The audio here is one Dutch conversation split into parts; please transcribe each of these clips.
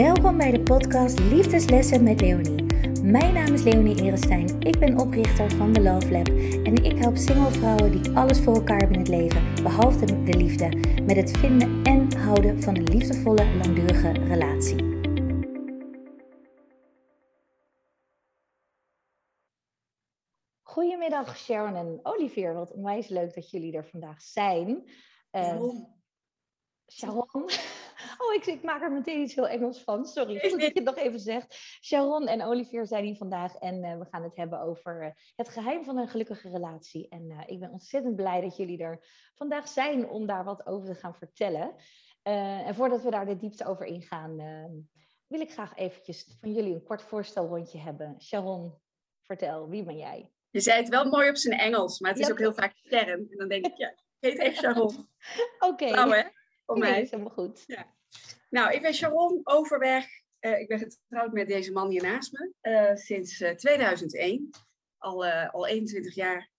Welkom bij de podcast Liefdeslessen met Leonie. Mijn naam is Leonie Erestein. Ik ben oprichter van The Love Lab en ik help single vrouwen die alles voor elkaar hebben in het leven, behalve de liefde, met het vinden en houden van een liefdevolle, langdurige relatie. Goedemiddag Sharon en Olivier, wat onwijs leuk dat jullie er vandaag zijn. Uh, Sharon. Oh, ik, ik, maak er meteen iets heel Engels van. Sorry, goed dat je het nog even zegt. Sharon en Olivier zijn hier vandaag en uh, we gaan het hebben over uh, het geheim van een gelukkige relatie. En uh, ik ben ontzettend blij dat jullie er vandaag zijn om daar wat over te gaan vertellen. en voordat we daar de diepte over ingaan, wil ik graag eventjes van jullie een kort voorstelrondje hebben. Sharon, vertel, wie ben jij? Je zei het wel mooi op zijn Engels, maar het is ja. ook heel vaak Sharon. En dan denk ik, ja, ik heet echt Sharon. Oké. Okay. Nou, hè? Voor nee, mij. is helemaal goed. Ja. Nou, ik ben Sharon Overweg. Uh, ik ben getrouwd met deze man hier naast me uh, sinds uh, 2001. Al, al 21 jaar.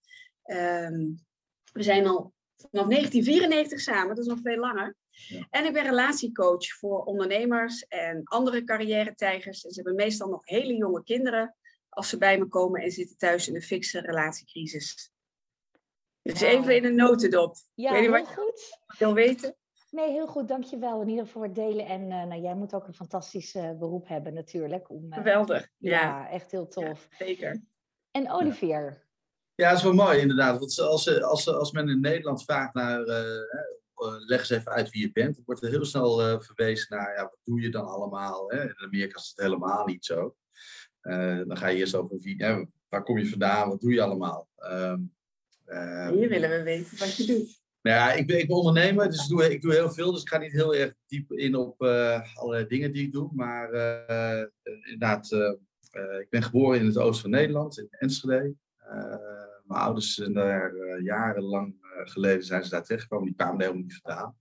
Um, we zijn al vanaf 1994 samen, dat is nog veel langer. Ja. En ik ben relatiecoach voor ondernemers en andere carrière-tijgers. En ze hebben meestal nog hele jonge kinderen als ze bij me komen en zitten thuis in een fikse relatiecrisis. Dus wow. even in een notendop. Ja, Weet je heel wat goed. je wil weten? Nee, heel goed, dankjewel in ieder geval voor het delen. En uh, nou, jij moet ook een fantastisch uh, beroep hebben natuurlijk. Om, uh, Geweldig, ja. ja. echt heel tof. Ja, zeker. En Olivier? Ja, dat is wel mooi inderdaad. Want als, als, als men in Nederland vraagt naar, leg eens even uit wie je bent, dan wordt er heel snel verwezen naar, ja, wat doe je dan allemaal? Hè? In Amerika is het helemaal niet zo. dan ga je eerst over wie, hè, waar kom je vandaan, wat doe je allemaal? Um, Hier willen we weten wat je doet. Nou ja, ik ben, ik ben ondernemer, dus ik doe, ik doe heel veel. Dus ik ga niet heel erg diep in op uh, allerlei dingen die ik doe. Maar uh, inderdaad, uh, ik ben geboren in het oosten van Nederland, in Enschede. mijn ouders zijn daar jarenlang geleden zijn ze daar terechtgekomen. Die kwamen er helemaal niet vandaan.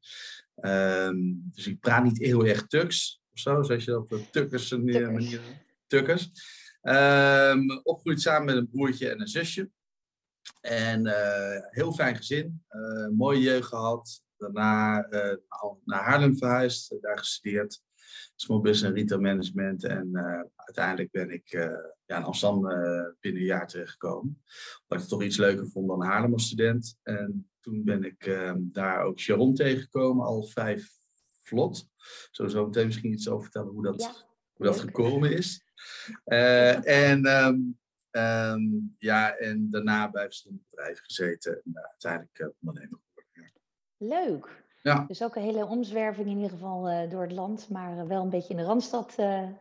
Ehm, dus ik praat niet heel erg Tuks of zo, zoals je dat op Tukkers manier. Tukkers. Um, opgegroeid samen met een broertje en een zusje. En uh, heel fijn gezin, uh, mooie jeugd gehad. Daarna uh, naar Haarlem verhuisd, daar gestudeerd. Small Business en Retail Management. En uiteindelijk ben ik ja, in Amsterdam binnen een jaar terechtgekomen. Omdat ik het toch iets leuker vond dan Haarlem als student. En toen ben ik daar ook Sharon tegengekomen, al vijf vlot. Zo zo meteen misschien iets over vertellen hoe dat, ja, hoe dat gekomen is. en... Um, Um, ja, en daarna bij verschillende bedrijven gezeten en uh, uiteindelijk uh, ondernemer geworden. Ja. Leuk. Ja. Dus ook een hele omzwerving in ieder geval uh, door het land, maar wel een beetje in de Randstad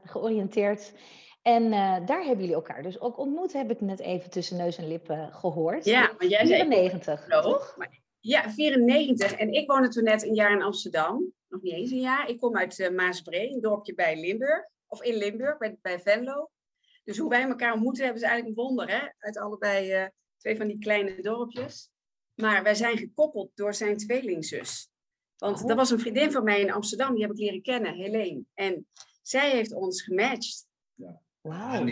georiënteerd. En daar hebben jullie elkaar dus ook ontmoet, heb ik net even tussen neus en lippen gehoord. Ja, maar jij 94, zei... toch? Maar, ja, 94. En ik woonde toen net een jaar in Amsterdam. Nog niet eens een jaar. Ik kom uit Maasbree, een dorpje bij Limburg. Of in Limburg, bij, bij Venlo. Dus hoe wij elkaar ontmoeten hebben is eigenlijk een wonder, hè? Uit allebei uh, twee van die kleine dorpjes. Maar wij zijn gekoppeld door zijn tweelingzus. Want oh. dat was een vriendin van mij in Amsterdam, die heb ik leren kennen, Helene. En zij heeft ons gematcht. Ja. Wauw.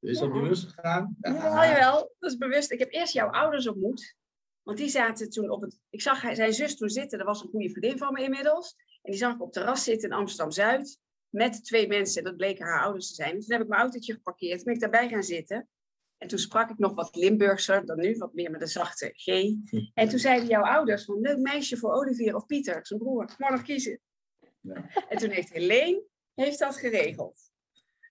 Is dat ja. bewust gegaan? Ja, ja jawel, dat is bewust. Ik heb eerst jouw ouders ontmoet. Want die zaten toen op het... Ik zag zijn zus toen zitten, dat was een goede vriendin van me inmiddels. En die zag ik op het terras zitten in Amsterdam-Zuid met twee mensen. Dat bleken haar ouders te zijn. Dus toen heb ik mijn autootje geparkeerd. Toen ben ik daarbij gaan zitten. En toen sprak ik nog wat Limburgser dan nu, wat meer met een zachte G. En toen zeiden jouw ouders van, leuk meisje voor Olivier of Pieter, zijn broer. Mag nog kiezen. Ja. En toen heeft Helene heeft dat geregeld.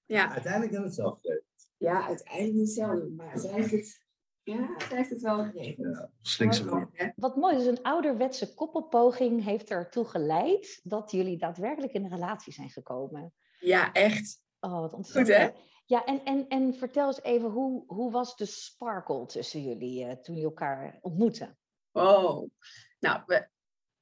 Ja. Uiteindelijk hebben we het zelf geregeld. Ja, uiteindelijk niet zelf. Maar het, ja, zij heeft het wel geregeld. Ja, slinkse Wat mooi, dus een ouderwetse koppelpoging heeft ertoe geleid dat jullie daadwerkelijk in een relatie zijn gekomen. Ja, echt. Oh, wat ontzettend. Goed, hè? Ja, en, en, en vertel eens even, hoe, hoe was de sparkle tussen jullie uh, toen jullie elkaar ontmoetten? Oh, nou, we,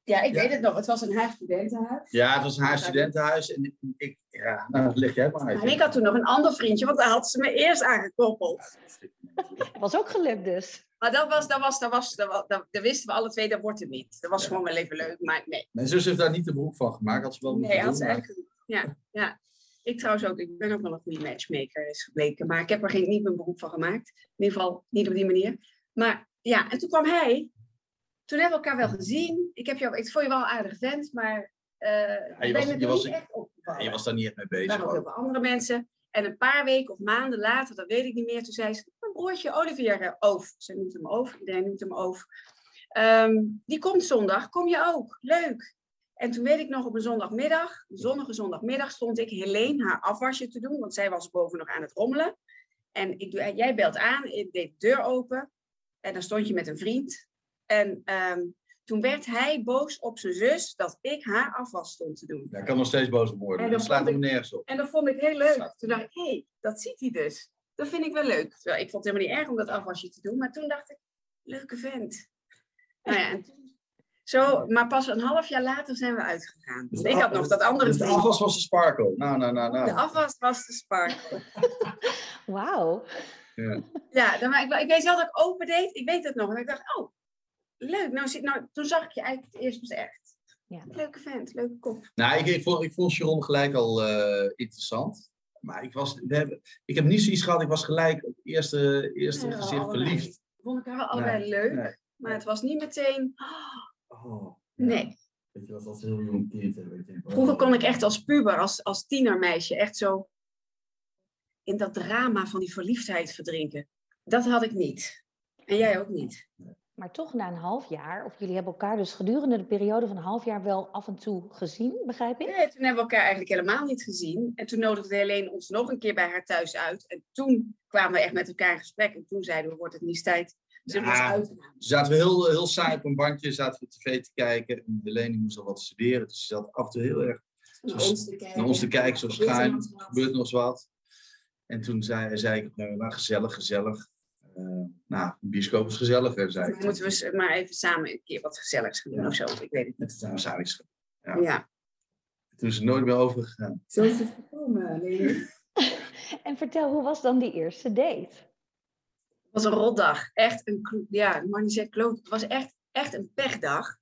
ja, ik ja. weet het nog. Het was een huisstudentenhuis. Ja, het was een huisstudentenhuis. En ik, ja, nou, dat lig jij maar uit. En ik had toen nog een ander vriendje, want daar had ze me eerst aangekoppeld. Dat was ook gelukt dus. Maar dat was, dat was, dat was, dat was, dat, dat wisten we alle twee, dat wordt het niet. Dat was ja. gewoon wel even leuk, maar nee. Mijn zus heeft daar niet de beroep van gemaakt, had ze wel Nee, had ze eigenlijk, ja, ja. Ik trouwens ook, ik ben ook wel een goede matchmaker, is gebleken. Maar ik heb er geen, niet mijn beroep van gemaakt. In ieder geval niet op die manier. Maar ja, en toen kwam hij. Toen hebben we elkaar wel gezien. Ik, heb jou, ik vond je wel een aardig vent, maar uh, ja, je was, je was, echt op. Ja, je was daar niet echt mee bezig. waren ook heel veel andere mensen. En een paar weken of maanden later, dat weet ik niet meer, toen zei ze, mijn broertje Olivier eh, Oof, ze noemt hem Oof, iedereen noemt hem Oof, Ehm, die komt zondag, kom je ook, leuk. En toen weet ik nog op een zondagmiddag, een zonnige zondagmiddag, stond ik Helene haar afwasje te doen, want zij was boven nog aan het rommelen. En ik doe, eh, jij belt aan, ik deed de deur open en dan stond je met een vriend. En ehm, toen werd hij boos op zijn zus dat ik haar afwas stond te doen. Ja, ik kan nog steeds boos op En worden. dan Dat slaat hem nergens op. En dat vond ik heel leuk. Toen dacht ik, hé, hey, dat ziet hij dus. Dat vind ik wel leuk. Terwijl ik vond het helemaal niet erg om dat afwasje te doen. Maar toen dacht ik, leuke vent. Nou ja, en toen, zo, maar pas een half jaar later zijn we uitgegaan. Dus ik had nog dat andere Dus de afwas was de sparkle. Nou, nou, nou, nou. De afwas was de sparkle. Wauw. Ja. Ja, dan, maar ik, ik weet wel dat ik open deed. Ik weet het nog. En ik dacht, oh, leuk. Nou, zit, nou, toen zag ik je eigenlijk het eerst echt. Ja. Leuke vent, leuke kop. Nou, ik, ik, vond, ik vond Sharon gelijk al eh, interessant. Maar ik, was, we hebben, ik heb niet zoiets gehad. Ik was gelijk op het eerste, eerste Ja, gezicht allebei. verliefd. Vond ik haar allebei leuk. nee. Maar het was niet meteen, Oh, nee. Weet je, was heel jong kind. hè, weet je. Vroeger kon ik echt als puber, als, als tienermeisje, echt zo in dat drama van die verliefdheid verdrinken. Dat had ik niet. En jij ook niet. Maar toch na een half jaar, of jullie hebben elkaar dus gedurende de periode van een half jaar wel af en toe gezien, begrijp ik? Nee, toen hebben we elkaar eigenlijk helemaal niet gezien. En toen nodigde Helene ons nog een keer bij haar thuis uit. En toen kwamen we echt met elkaar in gesprek. En toen zeiden we, wordt het niet tijd? Zullen we eens Ja. uitgaan? Toen zaten we heel, heel saai op een bankje, zaten we tv te kijken. En Helene moest al wat studeren, dus ze zat af en toe heel erg Naar ons te kijken. naar ons te kijken, Gebeurt er nog wat? Gebeurt nog eens wat? En toen zei, zei ik, nou, nou, gezellig, gezellig. Eh, nou, een bioscoop is gezelliger, zei ik. Moeten we maar even samen een keer wat gezelligs gaan doen Ja. of zo? Ik weet het Met de niet. samen Ja. Ja. Toen is het nooit meer overgegaan. Zo is het gekomen, Helene. En vertel, hoe was dan die eerste date? Het was een rotdag. Echt een, ja, ik mag niet zeggen kloot. Het was echt, echt een pechdag.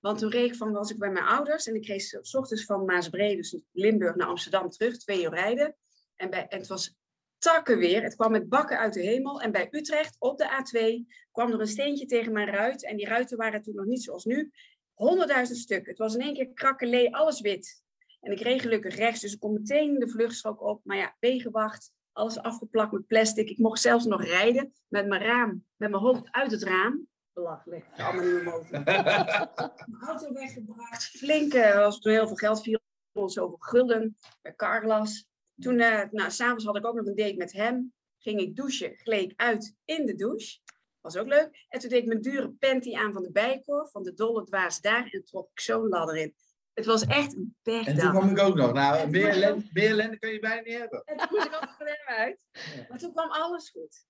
Want toen reed ik van, was ik bij mijn ouders en ik reed s ochtends van Maasbree, dus Limburg naar Amsterdam terug, twee uur rijden. En, bij, en het was takken weer. Het kwam met bakken uit de hemel. En bij Utrecht op de A2 kwam er een steentje tegen mijn ruit. En die ruiten waren toen nog niet zoals nu. Honderdduizend stuk. Het was in één keer krakkelee, alles wit. En ik reed gelukkig rechts, dus ik kon meteen de vluchtstrook op. Maar ja, wegenwacht, alles afgeplakt met plastic. Ik mocht zelfs nog rijden met mijn raam, met mijn hoofd uit het raam. Belachelijk, allemaal. Mijn auto weggebracht. Flink, eh, was toen heel veel geld, 400 zoveel gulden bij Carglass. Toen, eh nou, s'avonds had ik ook nog een date met hem. Ging ik douchen, gleed ik uit in de douche. Was ook leuk. En toen deed ik mijn dure panty aan van de bijkorf, van de dolle dwaas daar. En trok ik zo'n ladder in. Het was echt een En toen kwam ik ook nog. Nou, meer ellende, meer ellende kan je bijna niet hebben. En toen moest ik ook van hem uit. Maar toen kwam alles goed.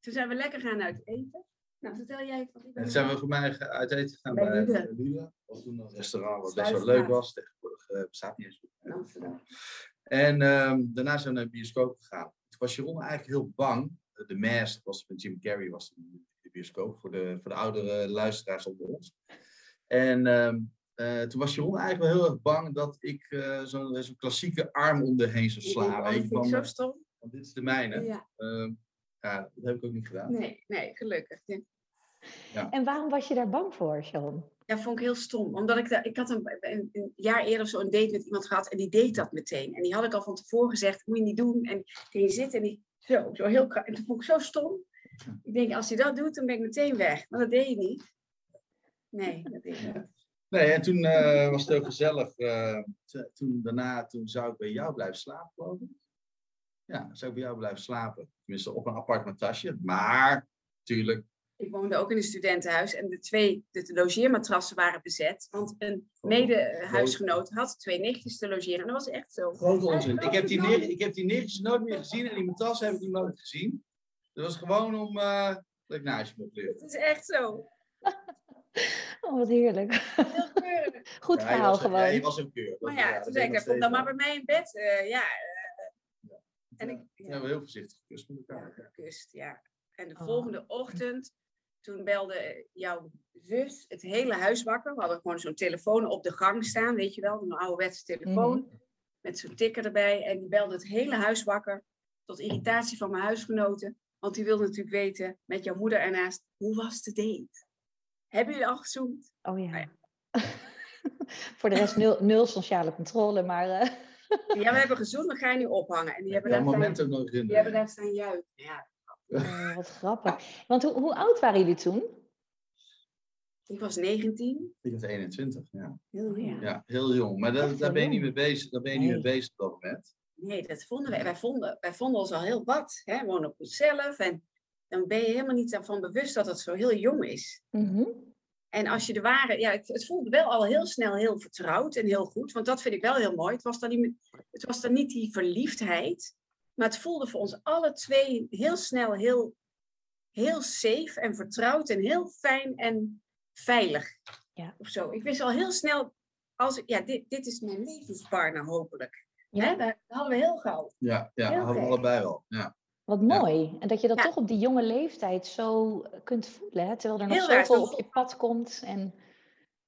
Toen zijn we lekker gaan uit eten. Nou, vertel jij van die En toen zijn we voor mij uit eten gegaan Bij was toen een restaurant wat best wel leuk was. Tegenwoordig eh, bestaat niet eens in Amsterdam. En ehm, daarna zijn we naar de bioscoop gegaan. Toen was Jeroen eigenlijk heel bang. De Mask was met Jim Carrey was de bioscoop voor de, voor de oudere luisteraars onder ons. En ehm, eh, toen was Jeroen eigenlijk wel heel erg bang dat ik eh, zo'n zo'n klassieke arm om de heen zou slaan. oh, ik van, zo eh, stom. van, dit is de mijne. Ja. Ehm, ja, dat heb ik ook niet gedaan. Nee, nee, gelukkig. Ja. En waarom was je daar bang voor, Sharon? Ja, vond ik heel stom. Omdat ik, ik had een, een, jaar eerder zo een date met iemand gehad en die deed dat meteen. En die had ik al van tevoren gezegd, moet je niet doen. En je zitten en die zo, zo heel En toen vond ik zo stom. Ik denk, als hij dat doet, dan ben ik meteen weg. Maar dat deed je niet. Nee, dat deed je niet. Nee, en toen eh, was het heel gezellig. eh, toen, daarna toen zou ik bij jou blijven slapen, ik. Ja, zou ik bij jou blijven slapen. Tenminste, op een appartementasje. Maar, natuurlijk, Ik woonde ook in een studentenhuis en de twee de, de logeermatrassen waren bezet. Want een mede-huisgenoot had twee nichtjes te logeren. En dat was echt zo. grote onzin. Ik heb, die neer, ik heb die neertjes nooit meer gezien en die matras heb ik nooit gezien. Dat was gewoon om uh, dat ik naast je mocht leren. Het is echt zo. Oh, wat heerlijk. Heel keurig. Goed Ja, je verhaal was- gewoon. Ja, je was ook keurig. Maar ja, dat toen zei ik, kom dan maar bij mij in bed. Eh, ja, en ik- Ja, ja. we hebben heel voorzichtig gekust met ja, elkaar. gekust, ja. En de Oh. volgende ochtend, toen belde jouw zus het hele huis wakker. We hadden gewoon zo'n telefoon op de gang staan, weet je wel, een ouderwetse telefoon. Met zo'n tikker erbij. En die belde het hele huis wakker. Tot irritatie van mijn huisgenoten. Want die wilde natuurlijk weten, met jouw moeder ernaast, hoe was de date? Hebben jullie al gezoend? Oh Ah, ja. Voor de rest nul, nul sociale controle, maar... eh, Ja, we hebben gezoend, dan ga je nu ophangen. En die hebben Ja, daar moment staan, ook nog in. die hebben daar staan juichen. Ja, Oh, wat grappig. Want hoe, hoe oud waren jullie toen? ik was 19. Ik was 21, ja. Heel Oh, ja. jong. Ja, heel jong. Maar daar, ben je niet mee bezig. Daar ben je niet mee Nee. bezig op dat moment. Nee, dat vonden wij. Wij vonden, wij vonden ons al heel wat. Hè? Wonen op onszelf. En dan ben je helemaal niet daarvan bewust dat het zo heel jong is. Mhm. En als je de ware, ja, het, het voelde wel al heel snel heel vertrouwd en heel goed. Want dat vind ik wel heel mooi. Het was dan niet, het was dan niet die verliefdheid. Maar het voelde voor ons alle twee heel snel heel, heel safe en vertrouwd en heel fijn en veilig. Ja. Of zo. Ik wist al heel snel, als, ja, dit, dit is mijn levenspartner hopelijk. Ja. Hè? Dat hadden we heel gauw. Ja, ja Heel hadden we allebei wel. Ja. Wat Ja. mooi. En dat je dat Ja. toch op die jonge leeftijd zo kunt voelen. Hè? Terwijl er nog Heel zoveel zo op je pad komt. En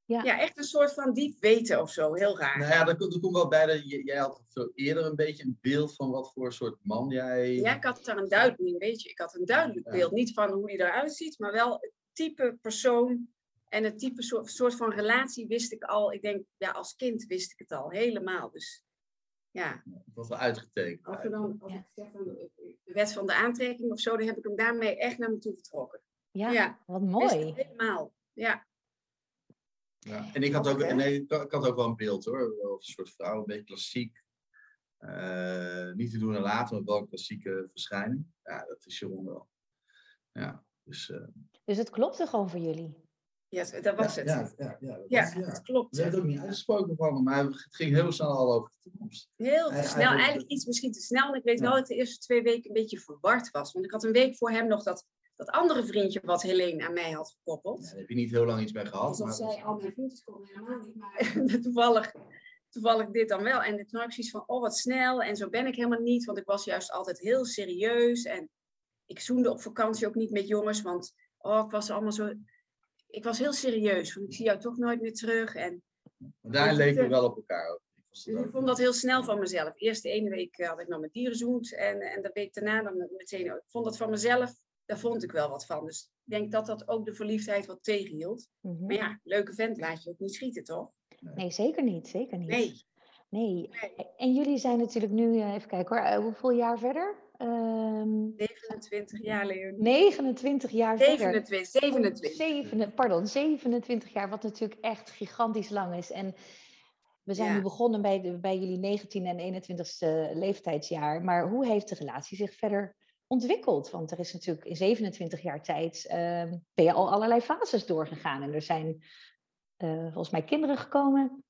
Ja, echt een soort van diep weten of zo. Heel raar. Nou ja, er komt, er komt wel bij dat jij had veel eerder een beetje een beeld van wat voor soort man jij... Ja, ik had daar een duidelijk, weet je, ik had een duidelijk Ja. beeld. Niet van hoe hij eruit ziet, maar wel het type persoon en het type soort, soort van relatie wist ik al. Ik denk, ja, als kind wist ik het al helemaal. Dus ja, Het was wel uitgetekend. als, we dan, als Ja. ik zeg van de wet van de aantrekking of zo, dan heb ik hem daarmee echt naar me toe getrokken. ja, Ja. wat Wist ik mooi. helemaal. Ja, Ja. En ik had, ook, nee, ik had ook wel een beeld hoor. Wel Een soort vrouw, een beetje klassiek. Eh, niet te doen en laten, maar wel een klassieke verschijning. Ja, dat is Sharon wel. Ja, dus... eh, Dus het klopte gewoon voor jullie. ja dat was ja, het. Ja, ja, ja, dat Ja, was- ja. het klopt. We hebben het ook niet uitgesproken van hem, maar het ging heel snel al over de toekomst. Heel Hij- snel, eigenlijk- iets misschien te snel. En ik weet Ja. wel dat ik de eerste twee weken een beetje verward was. Want ik had een week voor hem nog dat, dat andere vriendje wat Helene aan mij had gekoppeld. Ja, daar heb je niet heel lang iets mee gehad. Alsof Maar zij al mijn vriendjes konden helemaal niet. Maar toevallig, toevallig dit dan wel. En toen had ik zoiets van, oh wat snel. En zo ben ik helemaal niet. Want ik was juist altijd heel serieus. En ik zoende op vakantie ook niet met jongens. Want oh, ik was allemaal zo... Ik was heel serieus. Want ik zie jou toch nooit meer terug. En daar leken we wel op elkaar. ook. Ik was dus ik vond dat heel snel van mezelf. Eerst de ene week eh, had ik nog met dieren zoend. En, en de week daarna dan meteen... Ik vond dat van mezelf, daar vond ik wel wat van. Dus ik denk dat dat ook de verliefdheid wat tegenhield. Mhm. Maar ja, leuke vent laat je ook niet schieten, toch? Nee, zeker niet. Zeker niet. Nee. Nee. Nee. En jullie zijn natuurlijk nu, eh, even kijken hoor, eh, hoeveel jaar verder? Ehm 27 jaar, Leonie. 29 jaar verder. 27, 27. Zeven, pardon, 27 jaar, wat natuurlijk echt gigantisch lang is. En we zijn Ja. nu begonnen bij, bij jullie 19 en 21ste leeftijdsjaar. Maar hoe heeft de relatie zich verder ontwikkeld? Want er is natuurlijk in 27 jaar tijd, ehm, ben je al allerlei fases doorgegaan. En er zijn eh, volgens mij kinderen gekomen.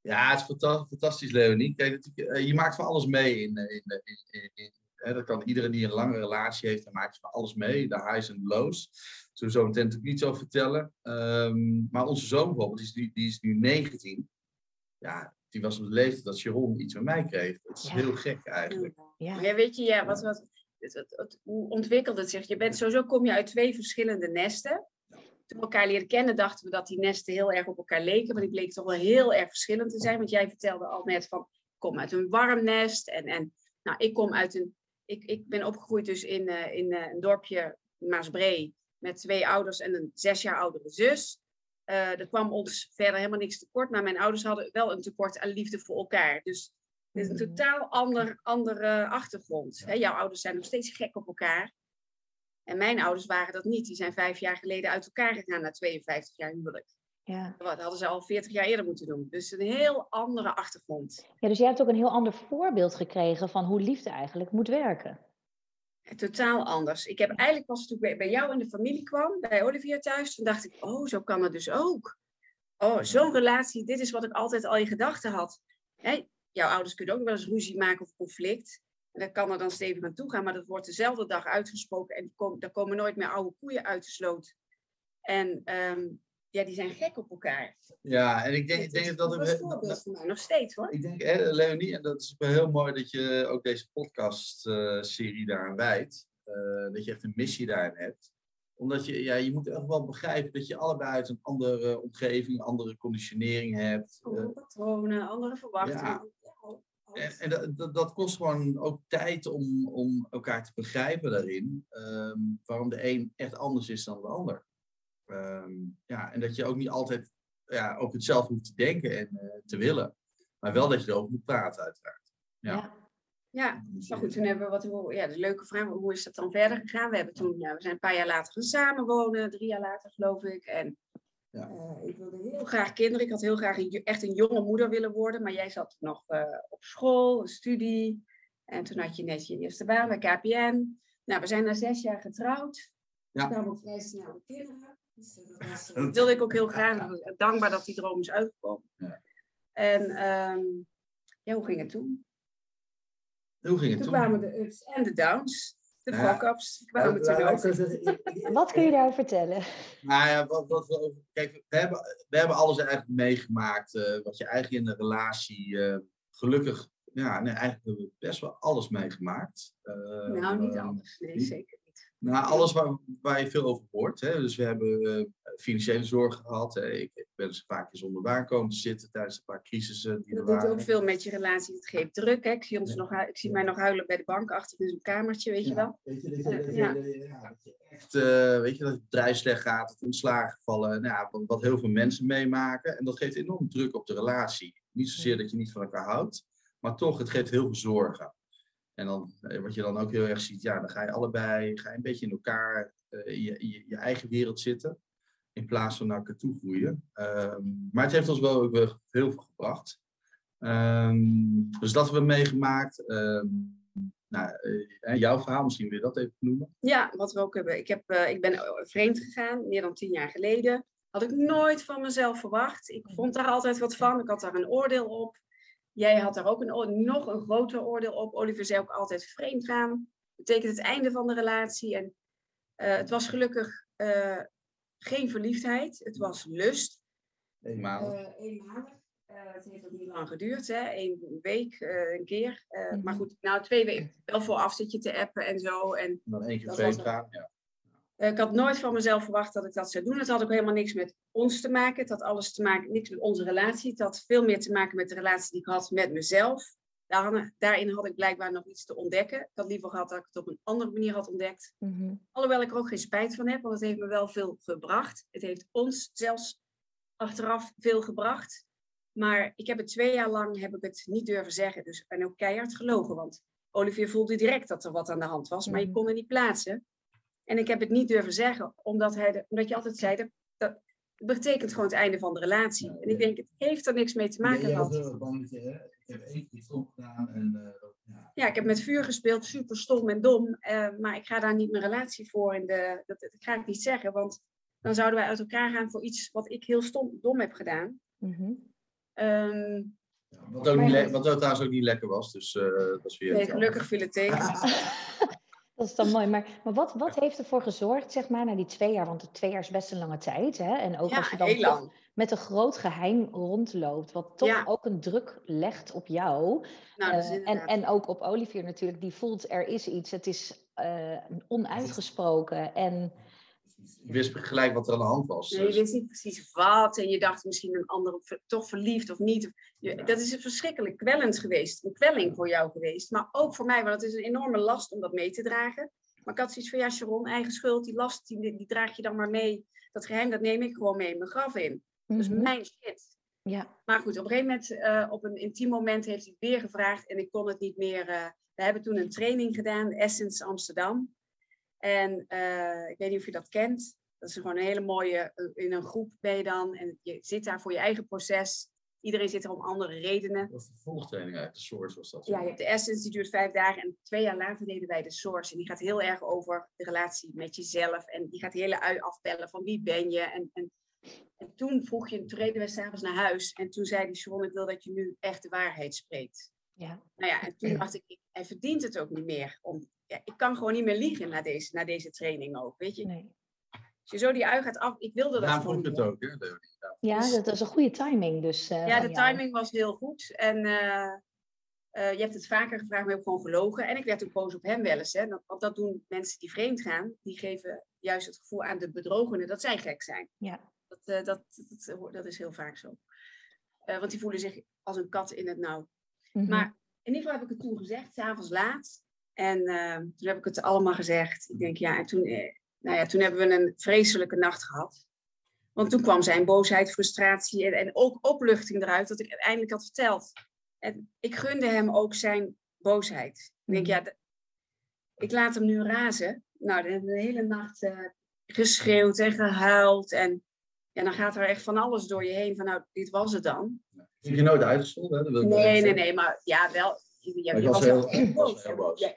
Ja, het is fanta- fantastisch, Leonie. Kijk, eh, je maakt van alles mee. In, eh, in, in, in, in- hè, dat kan iedereen die een lange relatie heeft, dan maakt van alles mee. De highs en de lows. Zullen we zo meteen natuurlijk niet zo vertellen. Ehm, maar onze zoon bijvoorbeeld, die is, nu, die is nu 19. Ja, die was op de leeftijd dat Sharon iets met mij kreeg. Dat is Ja. heel gek eigenlijk. Ja, Ja, weet je, ja, wat, wat, het, het, het- hoe ontwikkelt het zich? Je bent sowieso kom je uit twee verschillende nesten. Toen we elkaar leren kennen, dachten we dat die nesten heel erg op elkaar leken. Maar die bleken toch wel heel erg verschillend te zijn. Want jij vertelde al net van, ik kom uit een warm nest. En, en nou, ik kom uit een... Ik, ik ben opgegroeid dus in, eh, in eh, een dorpje, Maasbree, met twee ouders en een zes jaar oudere zus. Eh er kwam ons verder helemaal niks tekort. Maar mijn ouders hadden wel een tekort aan liefde voor elkaar. Dus het is een Mhm. totaal ander, andere achtergrond. Hè, jouw ouders zijn nog steeds gek op elkaar. En mijn ouders waren dat niet. Die zijn vijf jaar geleden uit elkaar gegaan na 52 jaar huwelijk. ja. Dat hadden ze al 40 jaar eerder moeten doen. Dus een heel andere achtergrond. ja, dus jij hebt ook een heel ander voorbeeld gekregen van hoe liefde eigenlijk moet werken. En Totaal anders. Ik heb eigenlijk pas toen ik bij- jou in de familie kwam, bij Olivier thuis, toen dacht ik, oh, zo kan het dus ook. Oh, zo'n relatie, dit is wat ik altijd al in gedachten had. Jouw ouders kunnen ook wel eens ruzie maken of conflict. En dat kan er dan stevig aan toe gaan, maar dat wordt dezelfde dag uitgesproken en kom, daar komen nooit meer oude koeien uit de sloot. En ehm, ja, die zijn gek op elkaar. Ja, en ik denk, ik denk dat dat een voorbeeld voor mij, nog steeds hoor. Ik denk, hè, Leonie, en dat is wel heel mooi dat je ook deze podcast-serie daaraan wijdt. eh, dat je echt een missie daarin hebt. Omdat je, ja, je moet echt wel begrijpen dat je allebei uit een andere omgeving, andere conditionering hebt. Eh, Andere patronen, andere verwachtingen. Ja. Ja, en en dat, dat, kost gewoon ook tijd om, om elkaar te begrijpen daarin. ehm, waarom de een echt anders is dan de ander. Ehm, ja, en dat je ook niet altijd ja, ook hetzelfde hoeft te denken en eh, te willen. Maar wel dat je erover moet praten, uiteraard. Ja. Ja, maar goed, toen hebben we wat, hoe- ja, de leuke vraag, hoe is dat dan verder gegaan? We hebben toen, ja, we zijn een paar jaar later gaan samenwonen, drie jaar later geloof ik. En Ja. eh, ik wilde heel graag kinderen. Ik had heel graag een, echt een jonge moeder willen worden, maar jij zat nog eh, op school, een studie. En toen had je net je eerste baan bij KPN. Nou, we zijn na zes jaar getrouwd. Ja. Ook vrij snel de kinderen. Dus eh, dat, was, dat wilde ik ook heel graag. Dankbaar dat die droom is uitgekomen. Ja. En ehm, ja, hoe ging het toen? Hoe ging het Toen toen? kwamen de ups en de downs, de fuck-ups, Nou, laat ik zeggen, ik- ik- Wat kun je daarover vertellen? Nou ja, wat, wat we over. Kijk, we hebben, we hebben alles eigenlijk meegemaakt. eh, wat je eigenlijk in een relatie. eh, gelukkig. Ja, nee, eigenlijk hebben we best wel alles meegemaakt. Eh, Nou, niet ehm, alles. Nee, zeker. Nou, alles waar, waar je veel over hoort. Hè? Dus we hebben eh, financiële zorg gehad. hè. Ik, ik ben eens vaak eens onder waar komen te zitten tijdens een paar crisissen die er Dat doet waren. ook veel met je relatie. Het geeft druk. Hè? Ik, zie ons nog, ik zie mij nog huilen bij de bank achter in zo'n kamertje, weet je wel. Weet je, dat je, Eh, ja. je- echt, eh, weet je, dat het bedrijf slecht gaat, het ontslagen vallen, nou ja, wat, wat heel veel mensen meemaken. En dat geeft enorm druk op de relatie. Niet zozeer dat je niet van elkaar houdt, maar toch, het geeft heel veel zorgen. En dan, eh, wat je dan ook heel erg ziet, ja, dan ga je allebei ga je een beetje in elkaar, eh, in je, in je, je eigen wereld zitten, in plaats van naar elkaar toe groeien. Ehm, maar het heeft ons wel ook heel veel gebracht. Ehm, dus dat hebben we meegemaakt. Ehm, nou, eh, jouw verhaal, misschien wil je dat even noemen. Ja, wat we ook hebben. Ik, heb, eh, ik ben vreemd gegaan, meer dan tien jaar geleden. Had ik nooit van mezelf verwacht. Ik vond daar altijd wat van. Ik had daar een oordeel op. Jij had daar ook een, nog een groter oordeel op. Oliver zei ook altijd vreemd gaan. Betekent het einde van de relatie. En eh, het was gelukkig eh, geen verliefdheid. Het was lust. Eenmalig. Eh, eenmalig. Eh, het heeft ook niet lang geduurd, hè? Eén week, eh, een keer. Eh, Mhm. Maar goed, nou twee weken. Wel vooraf zit je te appen en zo. En En dan één keer vreemd gaan. Ja. Eh, ik had nooit van mezelf verwacht dat ik dat zou doen. Het had ook helemaal niks met ons te maken. Het had alles te maken, niks met onze relatie. Het had veel meer te maken met de relatie die ik had met mezelf. Daar- daarin had ik blijkbaar nog iets te ontdekken. Ik had liever gehad dat ik het op een andere manier had ontdekt. Mhm. Alhoewel ik er ook geen spijt van heb, want het heeft me wel veel gebracht. Het heeft ons zelfs achteraf veel gebracht. Maar ik heb het twee jaar lang heb ik het niet durven zeggen. Dus, en ook keihard gelogen. Want Olivier voelde direct dat er wat aan de hand was, maar je Mhm. kon het niet plaatsen. En ik heb het niet durven zeggen, omdat, hij de- omdat je altijd zei, dat, dat betekent gewoon het einde van de relatie. Ja, en ik denk, het heeft er niks mee te maken gehad. hè, ik heb keer iets opgedaan en eh, ja. Ja, ik heb met vuur gespeeld, super stom en dom. eh, maar ik ga daar niet mijn relatie voor in de. Dat, dat ga ik niet zeggen, want dan zouden wij uit elkaar gaan voor iets wat ik heel stom, dom heb gedaan. Mhm. Ehm, Ja, wat, ook niet wat ook trouwens ook niet lekker was, dus eh, dat was weer nee, gelukkig viel het tegen. Dat is dan mooi. Maar, maar wat, wat heeft ervoor gezorgd, zeg maar, na die twee jaar? Want de twee jaar is best een lange tijd. Hè? En ook Ja, als je dan toch met een groot geheim rondloopt, wat toch Ja. ook een druk legt op jou. Nou, Eh, en, en ook op Olivier natuurlijk, die voelt er is iets. Het is eh, onuitgesproken. En Je wist gelijk wat er aan de hand was. Nee, je Dus- wist niet precies wat en je dacht misschien een ander toch verliefd of niet. Je- Dat is verschrikkelijk kwellend geweest. Een kwelling voor jou geweest. Maar ook voor mij, want het is een enorme last om dat mee te dragen. Maar ik had zoiets van, ja Sharon, eigen schuld, die last, die, die draag je dan maar mee. Dat geheim, dat neem ik gewoon mee mijn graf in. Dus mijn shit. ja, Maar goed, op een gegeven moment, eh, op een intiem moment, heeft hij het weer gevraagd en ik kon het niet meer. eh, we hebben toen een training gedaan, Essence Amsterdam. En eh, ik weet niet of je dat kent. Dat is gewoon een hele mooie, eh, in een groep ben je dan en je zit daar voor je eigen proces. Iedereen zit er om andere redenen. Dat was de volgtraining uit de Source was dat. Ja, je hebt de Essence, die duurt vijf dagen. En twee jaar later deden wij de Source. En die gaat heel erg over de relatie met jezelf. En die gaat de hele ui afpellen van wie ben je. En, en, en toen vroeg je, toen reden wij s'avonds naar huis. En toen zei die Sharon, ik wil dat je nu echt de waarheid spreekt. Ja. Nou ja, en toen dacht ik, hij verdient het ook niet meer. Om, ja, ik kan gewoon niet meer liegen na deze, na deze training ook, weet je. Nee. Als je zo die ui gaat af, ik wilde dat Daarom gewoon ik het ook, hè, Leonie. Ja. ja, Dus- dat was een goede timing. Dus, eh, Ja, de jou. timing was heel goed. En eh, eh, je hebt het vaker gevraagd, maar je hebt gewoon gelogen. En ik werd ook boos op hem wel eens. Hè? Dat- Want dat doen mensen die vreemd gaan. Die geven juist het gevoel aan de bedrogenen dat zij gek zijn. Ja. Dat, eh, dat, dat, dat is heel vaak zo. Eh, want die voelen zich als een kat in het nauw. Mhm. Maar in ieder geval heb ik het toen gezegd, s'avonds laat. En eh, toen heb ik het allemaal gezegd. Ik denk, ja, en toen, eh, nou ja, toen hebben we een vreselijke nacht gehad. Want toen kwam zijn boosheid, frustratie en, en ook opluchting eruit dat ik het eindelijk had verteld. En ik gunde hem ook zijn boosheid. Ik denk, Mhm. ja, ik laat hem nu razen. Nou, de, de hele nacht eh, geschreeuwd en gehuild. En ja, dan gaat er echt van alles door je heen. Van nou, dit was het dan. Heb je nooit uitgescholden? hè? Dat wil ik wel Nee, nee, zeggen. nee, maar ja, wel. Je, je, was was heel- boos. heel. Ja,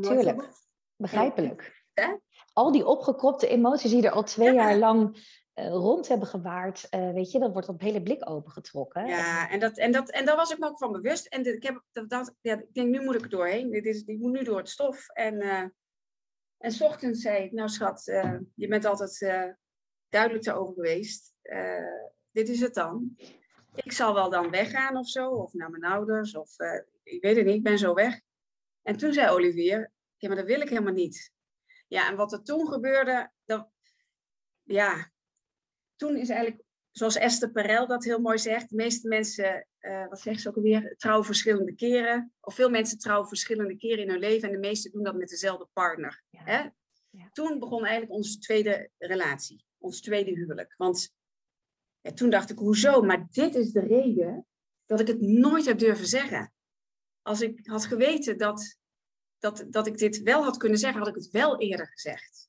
Tuurlijk. Begrijpelijk. Hè? Al die opgekropte emoties die er al twee Ja. jaar lang eh, rond hebben gewaard, eh, weet je, dat wordt op hele blik opengetrokken. Ja, en, dat, en, dat, en daar was ik me ook van bewust. En dit- ik, heb, dat, dat, ja, ik denk, nu moet ik er doorheen. Dit is, ik moet nu door het stof. En, eh en s ochtends zei ik, nou schat, eh, je bent altijd eh, duidelijk daarover geweest. Eh, dit is het dan. Ik zal wel dan weggaan of zo, of naar mijn ouders, of eh, ik weet het niet, ik ben zo weg. En toen zei Olivier, ja, maar dat wil ik helemaal niet. Ja, en wat er toen gebeurde, dat, ja, toen is eigenlijk zoals Esther Perel dat heel mooi zegt, de meeste mensen, eh, wat zegt ze ook alweer, trouwen verschillende keren. Of veel mensen trouwen verschillende keren in hun leven en de meesten doen dat met dezelfde partner. Ja. Hè? Ja. Toen begon eigenlijk onze tweede relatie, ons tweede huwelijk. Want ja, toen dacht ik, hoezo? Maar dit is de reden dat ik het nooit heb durven zeggen. Als ik had geweten dat, dat, dat ik dit wel had kunnen zeggen, had ik het wel eerder gezegd.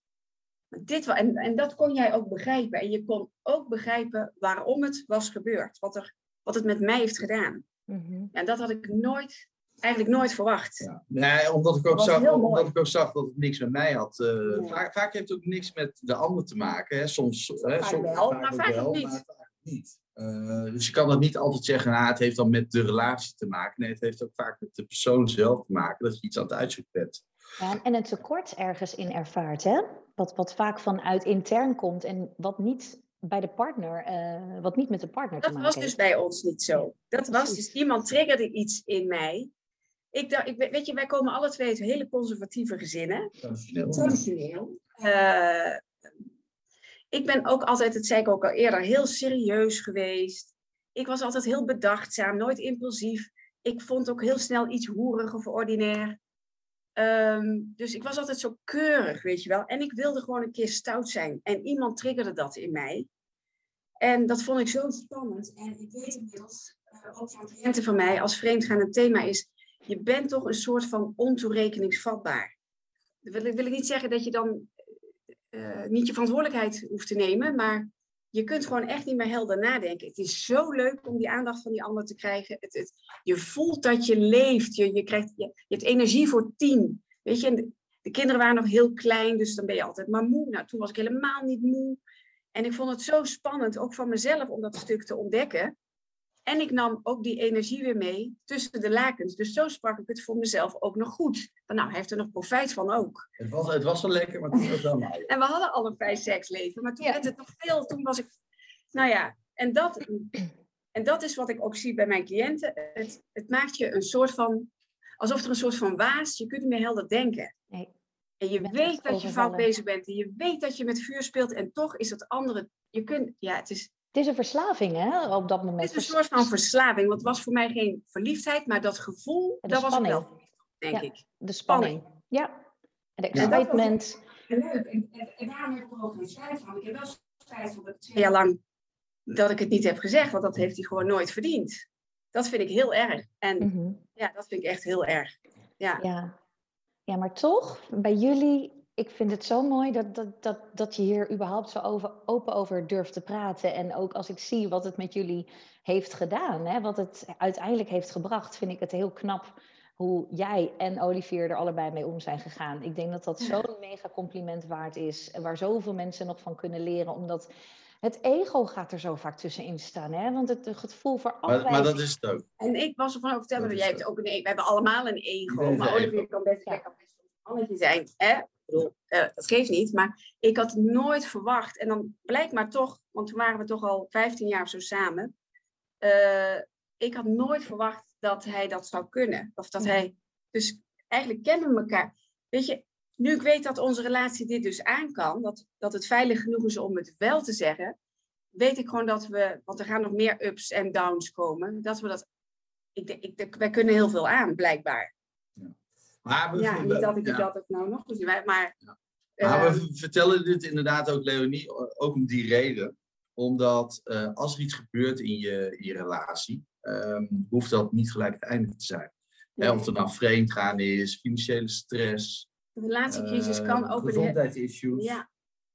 Maar dit, en, en dat kon jij ook begrijpen. En je kon ook begrijpen waarom het was gebeurd. Wat, er, wat het met mij heeft gedaan. Mhm. En dat had ik nooit, eigenlijk nooit verwacht. Ja. Nee, omdat ik, ook Dat zag, omdat ik ook zag dat het niks met mij had. eh, vaak, vaak heeft het ook niks met de ander te maken. Hè. Soms, hè, Vaak soms wel, maar vaak ook niet. maar vaak niet. Eh, dus je kan dat niet altijd zeggen, nou, het heeft dan met de relatie te maken. Nee, het heeft ook vaak met de persoon zelf te maken, dat je iets aan het uitzoeken bent. Ja, en een tekort ergens in ervaart, hè? Wat, wat vaak vanuit intern komt en wat niet bij de partner, eh, wat niet met de partner te Dat maken was dus heeft. bij ons niet zo. Dat was dus, iemand triggerde iets in mij. Ik dacht, ik, weet je, wij komen alle twee uit hele conservatieve gezinnen. Traditioneel. Eh, ik ben ook altijd, dat zei ik ook al eerder, heel serieus geweest. Ik was altijd heel bedachtzaam, nooit impulsief. Ik vond ook heel snel iets hoerig of ordinair. Ehm, dus ik was altijd zo keurig, weet je wel. En ik wilde gewoon een keer stout zijn. En iemand triggerde dat in mij. En dat vond ik zo spannend. En ik weet inmiddels, eh, ook van cliënten van mij, als vreemdgaan een thema is, je bent toch een soort van ontoerekeningsvatbaar. Wil, wil ik niet zeggen dat je dan eh, niet je verantwoordelijkheid hoeft te nemen, maar je kunt gewoon echt niet meer helder nadenken. Het is zo leuk om die aandacht van die ander te krijgen. Het, het, je voelt dat je leeft. Je, je, krijgt, je, je hebt energie voor tien. Weet je, de, de kinderen waren nog heel klein, dus dan ben je altijd maar moe. Nou, toen was ik helemaal niet moe. En ik vond het zo spannend, ook van mezelf, om dat stuk te ontdekken. En ik nam ook die energie weer mee tussen de lakens. Dus zo sprak ik het voor mezelf ook nog goed. Van, nou, hij heeft er nog profijt van ook. Het was, het was wel lekker, maar het was wel mooi. En we hadden allebei seksleven, maar toen Ja. werd het nog veel. Toen was ik, nou ja, en dat, en dat is wat ik ook zie bij mijn cliënten. Het, het maakt je een soort van, alsof er een soort van waas, je kunt niet meer helder denken. Nee. En je weet dat je fout bezig bent. En je weet dat je met vuur speelt. En toch is het andere, je kunt, ja, het is, Het is een verslaving, hè, op dat moment. het is een soort van verslaving. Want het was voor mij geen verliefdheid, maar dat gevoel, was ik spanning. wel denk Ja. ik. De spanning. Ja. En de dat excitement. En leuk. En, en, en daarom heb ik er ook geen spijt van. Ik heb wel spijt van dat twee jaar lang dat ik het niet heb gezegd, want dat heeft hij gewoon nooit verdiend. Dat vind ik heel erg. En Mhm. ja, dat vind ik echt heel erg. Ja. Ja. ja, maar toch, bij jullie, ik vind het zo mooi dat, dat, dat, dat je hier überhaupt zo over, open over durft te praten. En ook als ik zie wat het met jullie heeft gedaan, hè, wat het uiteindelijk heeft gebracht, vind ik het heel knap hoe jij en Olivier er allebei mee om zijn gegaan. Ik denk dat dat Ja. zo'n mega compliment waard is, en waar zoveel mensen nog van kunnen leren, omdat het ego gaat er zo vaak tussenin staan. Hè? Want het, het gevoel voor Maar, maar afwijzing... dat is het ook. En ik was ervan overtuigd, Dat jij hebt ook een ego. We hebben allemaal een ego. Maar Olivier kan best, Ja. kan best een mannetje zijn. Hè? Ik bedoel, eh, dat geeft niet. Maar ik had nooit verwacht. En dan blijkt maar toch, want toen waren we toch al 15 jaar of zo samen. eh, ik had nooit verwacht dat hij dat zou kunnen. Of dat Ja. hij. Dus eigenlijk kennen we elkaar. Weet je, nu ik weet dat onze relatie dit dus aan kan, dat, dat het veilig genoeg is om het wel te zeggen, weet ik gewoon dat we, want er gaan nog meer ups en downs komen, dat we dat. Ik, ik, wij kunnen heel veel aan, blijkbaar. Maar we, Ja, we- niet dat ik ja. dat ook nou nog gezien heb, maar. Maar eh, we v- vertellen dit inderdaad ook, Leonie, ook om die reden. Omdat eh, als er iets gebeurt in je, in je relatie, ehm, hoeft dat niet gelijk het einde te zijn. Hè, of er dan vreemd gaan is, financiële stress. De relatiecrisis kan ook een, gezondheidsissues. ja,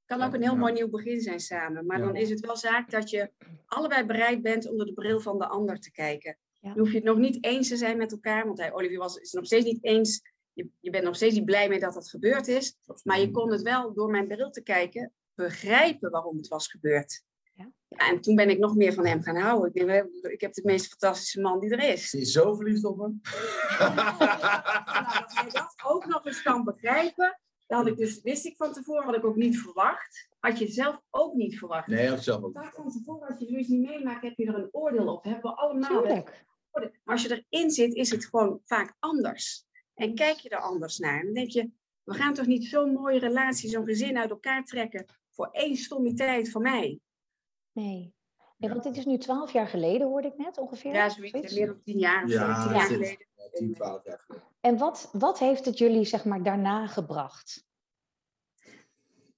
kan ook een heel Ja. mooi nieuw begin zijn samen. Maar Ja. dan is het wel zaak dat je allebei bereid bent om door de bril van de ander te kijken. Ja. Dan hoef je het nog niet eens te zijn met elkaar. Want hij, Olivier was, is het nog steeds niet eens. Je, je bent nog steeds niet blij mee dat dat gebeurd is. Maar je kon het wel door mijn bril te kijken begrijpen waarom het was gebeurd. Ja. Ja, en toen ben ik nog meer van hem gaan houden. Ik, denk, ik heb de meest fantastische man die er is. Ze is zo verliefd op hem. Nou, dat hij dat ook nog eens kan begrijpen. Dat had ik dus, wist ik van tevoren, had ik ook niet verwacht. Had je zelf ook niet verwacht. Nee, had zelf ook. Vaak van tevoren, als je zoiets niet meemaakt, heb je er een oordeel op. Hebben we allemaal. Tuurlijk. Maar als je erin zit, is het gewoon vaak anders. En kijk je er anders naar. En dan denk je, we gaan toch niet zo'n mooie relatie, zo'n gezin uit elkaar trekken voor één stommiteit van mij. Nee. Nee, want dit is nu twaalf jaar geleden, hoorde ik net ongeveer. Ja, zoiets. Meer dan tien jaar of Ja, 17 ja. jaar geleden. 10, 12 jaar geleden. En wat, wat heeft het jullie zeg maar daarna gebracht?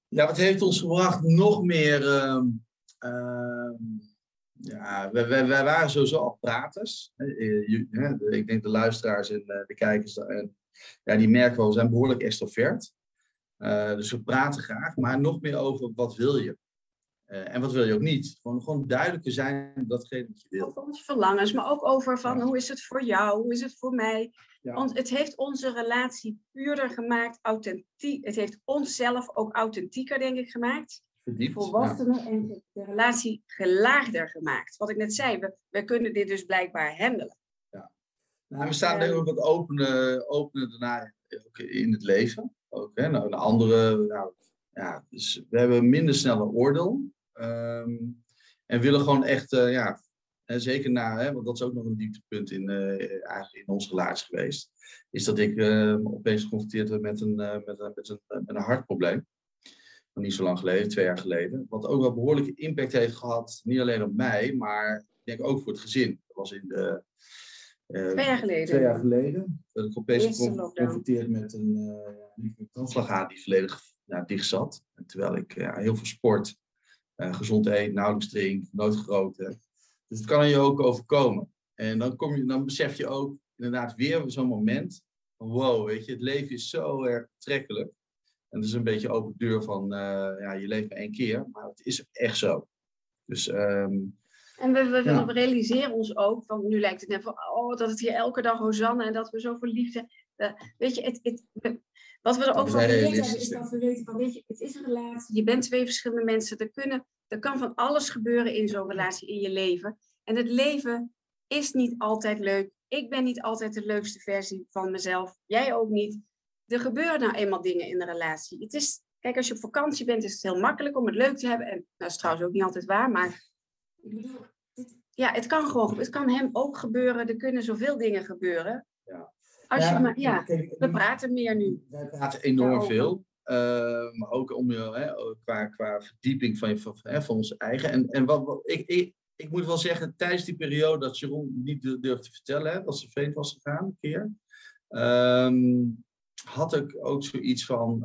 Ja, wat heeft ons gebracht? Nog meer. ehm, ehm, ja, wij, wij, wij waren sowieso al praters. Eh, Ik denk de luisteraars en eh, de kijkers, en, ja, die merken wel, we zijn behoorlijk extrovert. Eh, dus we praten graag, maar nog meer over wat wil je. Eh, en wat wil je ook niet. Gewoon, gewoon duidelijker zijn datgene wat je wil. Over onze verlangens, maar ook over van Ja. hoe is het voor jou, hoe is het voor mij. Ja. Want het heeft onze relatie puurder gemaakt, authentiek. Het heeft onszelf ook authentieker, denk ik, gemaakt. Verdiept. Ja. Volwassener en de relatie gelaagder gemaakt. Wat ik net zei, we, we kunnen dit dus blijkbaar handelen. Nou, we staan denk ik ook wat opener, opener daarna ook in het leven. Ook, hè, nou, een andere, nou, ja, dus we hebben minder snel een oordeel. ehm, en willen gewoon echt, eh, ja, en zeker na, hè, want dat is ook nog een dieptepunt in, eh, eigenlijk in onze relatie geweest. Is dat ik eh, opeens geconfronteerd werd met een, eh, met, een, met, een, met een hartprobleem. Niet zo lang geleden, twee jaar geleden. Wat ook wel behoorlijke impact heeft gehad, niet alleen op mij, maar ik denk ook voor het gezin. Dat was in de, eh, Twee jaar geleden. Twee jaar geleden werd ik opeens geconfronteerd met een uh, kransslagader die volledig ja, dicht zat. En terwijl ik ja, heel veel sport, eh, gezond eet, nauwelijks drink, nooit. Dus het kan je ook overkomen. En dan, kom je, dan besef je ook inderdaad weer zo'n moment van wow, weet je, het leven is zo erg betrekkelijk. En het is een beetje open deur van, eh, ja, je leeft maar één keer, maar het is echt zo. Dus ehm, En we, we, Ja. we realiseren ons ook, van nu lijkt het net van, oh, dat het hier elke dag Hosanna en dat we zo verliefd zijn. Eh, weet je, het, het, wat we er ook van geleerd hebben, is dat we weten van, weet je, het is een relatie. Je bent twee verschillende mensen. Er, kunnen, er kan van alles gebeuren in zo'n relatie, in je leven. En het leven is niet altijd leuk. Ik ben niet altijd de leukste versie van mezelf. Jij ook niet. Er gebeuren nou eenmaal dingen in de relatie. Het is, kijk, als je op vakantie bent, is het heel makkelijk om het leuk te hebben. En nou, dat is trouwens ook niet altijd waar, maar ik bedoel, dit- ja, het kan gewoon. Het kan hem ook gebeuren. Er kunnen zoveel dingen gebeuren. Ja. Als je maar, ja, kijk, we praten meer nu. Wij praten enorm Daarover. veel. eh, maar ook om je, hè, qua, qua verdieping van, je, van, hè, van ons eigen. En, en wat, wat- ik, ik, ik moet wel zeggen, tijdens die periode dat Jeroen niet du- durfde te vertellen, hè, dat ze vreemd was gegaan, een keer, ehm, had ik ook zoiets van,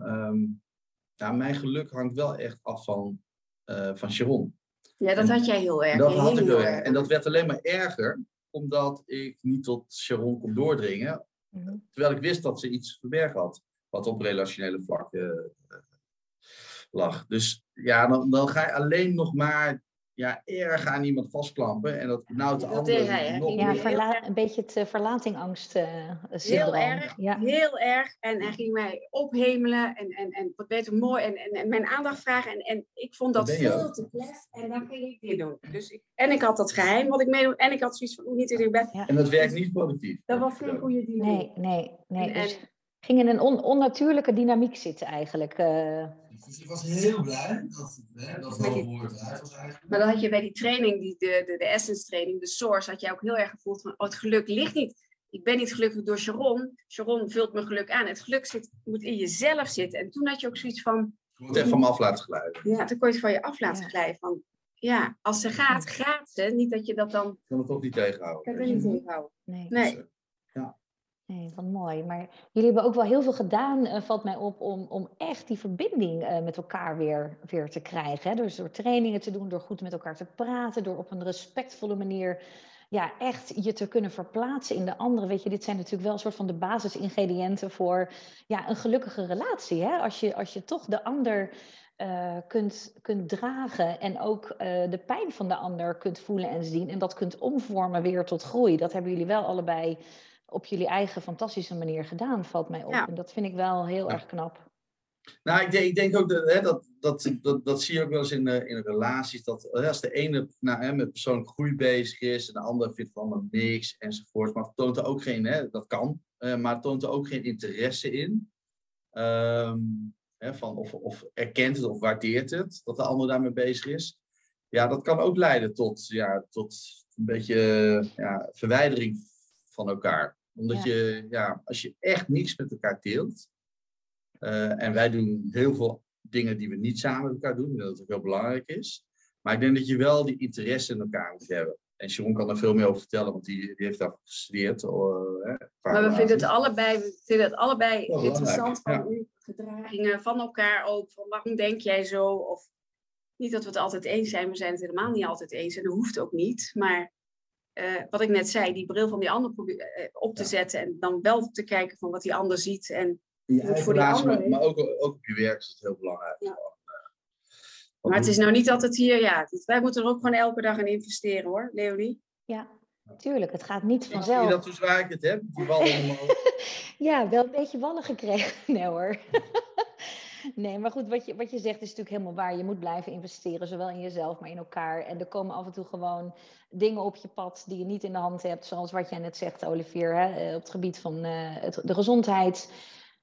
ja, mijn geluk hangt wel echt af van, eh van Sharon. Ja, dat had jij heel erg. Dat had ik heel erg. En dat werd alleen maar erger, omdat ik niet tot Sharon kon doordringen, Mhm. Terwijl ik wist dat ze iets verbergen had, wat op relationele vlak eh, eh, lag. Dus ja, dan, dan ga je alleen nog maar ja, erg aan iemand vastklampen. En dat benauwt de Dat andere deed hij, hè? nog Ging Ja, heel verla- een beetje het uh, verlatingangst uh, syndroom. Heel erg, Ja. heel erg. En hij ging mij ophemelen en, en, en wat beter mooi en, en, en mijn aandacht vragen. En, en ik vond dat veel ook. te klef. En dan ging ik dit doen. Dus ik, en ik had dat geheim wat ik meedoen. En ik had zoiets van, hoe niet in bed. En dat werkt niet productief. Dat was geen goede dynamiek. Nee, nee, nee. En- Dus ging in een on- onnatuurlijke dynamiek zitten eigenlijk. eh. Dus ik was heel blij dat, hè, dat wel woord eruit was eigenlijk. Maar dan had je bij die training, die, de, de, de essence training, de source, had jij ook heel erg gevoeld van, oh, het geluk ligt niet. Ik ben niet gelukkig door Sharon. Sharon vult mijn geluk aan. Het geluk zit, moet in jezelf zitten. En toen had je ook zoiets van, Het echt van me af laten glijden. ja, toen kon je het van je af laten Ja. glijden. Van, ja, als ze gaat, gaat ze. Niet dat je dat dan, Ik kan het toch niet tegenhouden. kan er niet tegenhouden. nee. Nee. Nee, wat mooi. Maar jullie hebben ook wel heel veel gedaan, eh, valt mij op, om, om echt die verbinding eh, met elkaar weer, weer te krijgen. Hè? Dus door trainingen te doen, door goed met elkaar te praten, door op een respectvolle manier ja, echt je te kunnen verplaatsen in de andere. Weet je, dit zijn natuurlijk wel een soort van de basisingrediënten voor ja, een gelukkige relatie. Hè? Als, je, als je toch de ander uh, kunt, kunt dragen en ook de pijn van de ander kunt voelen en zien en dat kunt omvormen weer tot groei. Dat hebben jullie wel allebei op jullie eigen fantastische manier gedaan, valt mij op. Ja. En dat vind ik wel heel ja. erg knap. Nou, ik denk, ik denk ook dat, hè, dat, dat, dat, dat zie je ook wel eens in, uh, in relaties. Dat als de ene nou, hè, met persoonlijke groei bezig is en de ander vindt van allemaal niks enzovoort. Maar toont er ook geen, hè, dat kan, uh, maar toont er ook geen interesse in. Um, hè, van of, of erkent het of waardeert het dat de ander daarmee bezig is. Ja, dat kan ook leiden tot, ja, tot een beetje ja, verwijdering van elkaar. Omdat ja. je, ja, als je echt niks met elkaar deelt uh, en wij doen heel veel dingen die we niet samen met elkaar doen, dat het heel belangrijk is. Maar ik denk dat je wel die interesse in elkaar moet hebben. En Sharon kan er veel meer over vertellen, want die, die heeft daar gestudeerd. Uh, maar we vinden het allebei, we vinden het allebei oh, interessant van ja. uw gedragingen van elkaar ook. Van waarom denk jij zo? Of niet dat we het altijd eens zijn, we zijn het helemaal niet altijd eens. En dat hoeft ook niet. Maar uh, wat ik net zei, die bril van die ander probeer, op te ja. zetten. En dan wel te kijken van wat die ander ziet. En je voor die ander maar, maar ook, ook op je werk is het heel belangrijk. Ja. Maar het is nou niet altijd hier, ja. Wij moeten er ook gewoon elke dag in investeren hoor, Leonie. Ja, tuurlijk. Het gaat niet vanzelf. Zie je dat hoe zwaar ik het heb? Die ballen ja, wel een beetje wallen gekregen. Nee hoor. Nee, maar goed, wat je, wat je zegt is natuurlijk helemaal waar. Je moet blijven investeren, zowel in jezelf, maar in elkaar. En er komen af en toe gewoon dingen op je pad die je niet in de hand hebt. Zoals wat jij net zegt, Olivier, hè, op het gebied van uh, het, de gezondheid.